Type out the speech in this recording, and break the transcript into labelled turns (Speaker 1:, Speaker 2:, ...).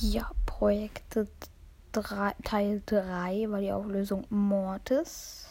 Speaker 1: Ja, Projekte drei, Teil 3 war die Auflösung Mortis.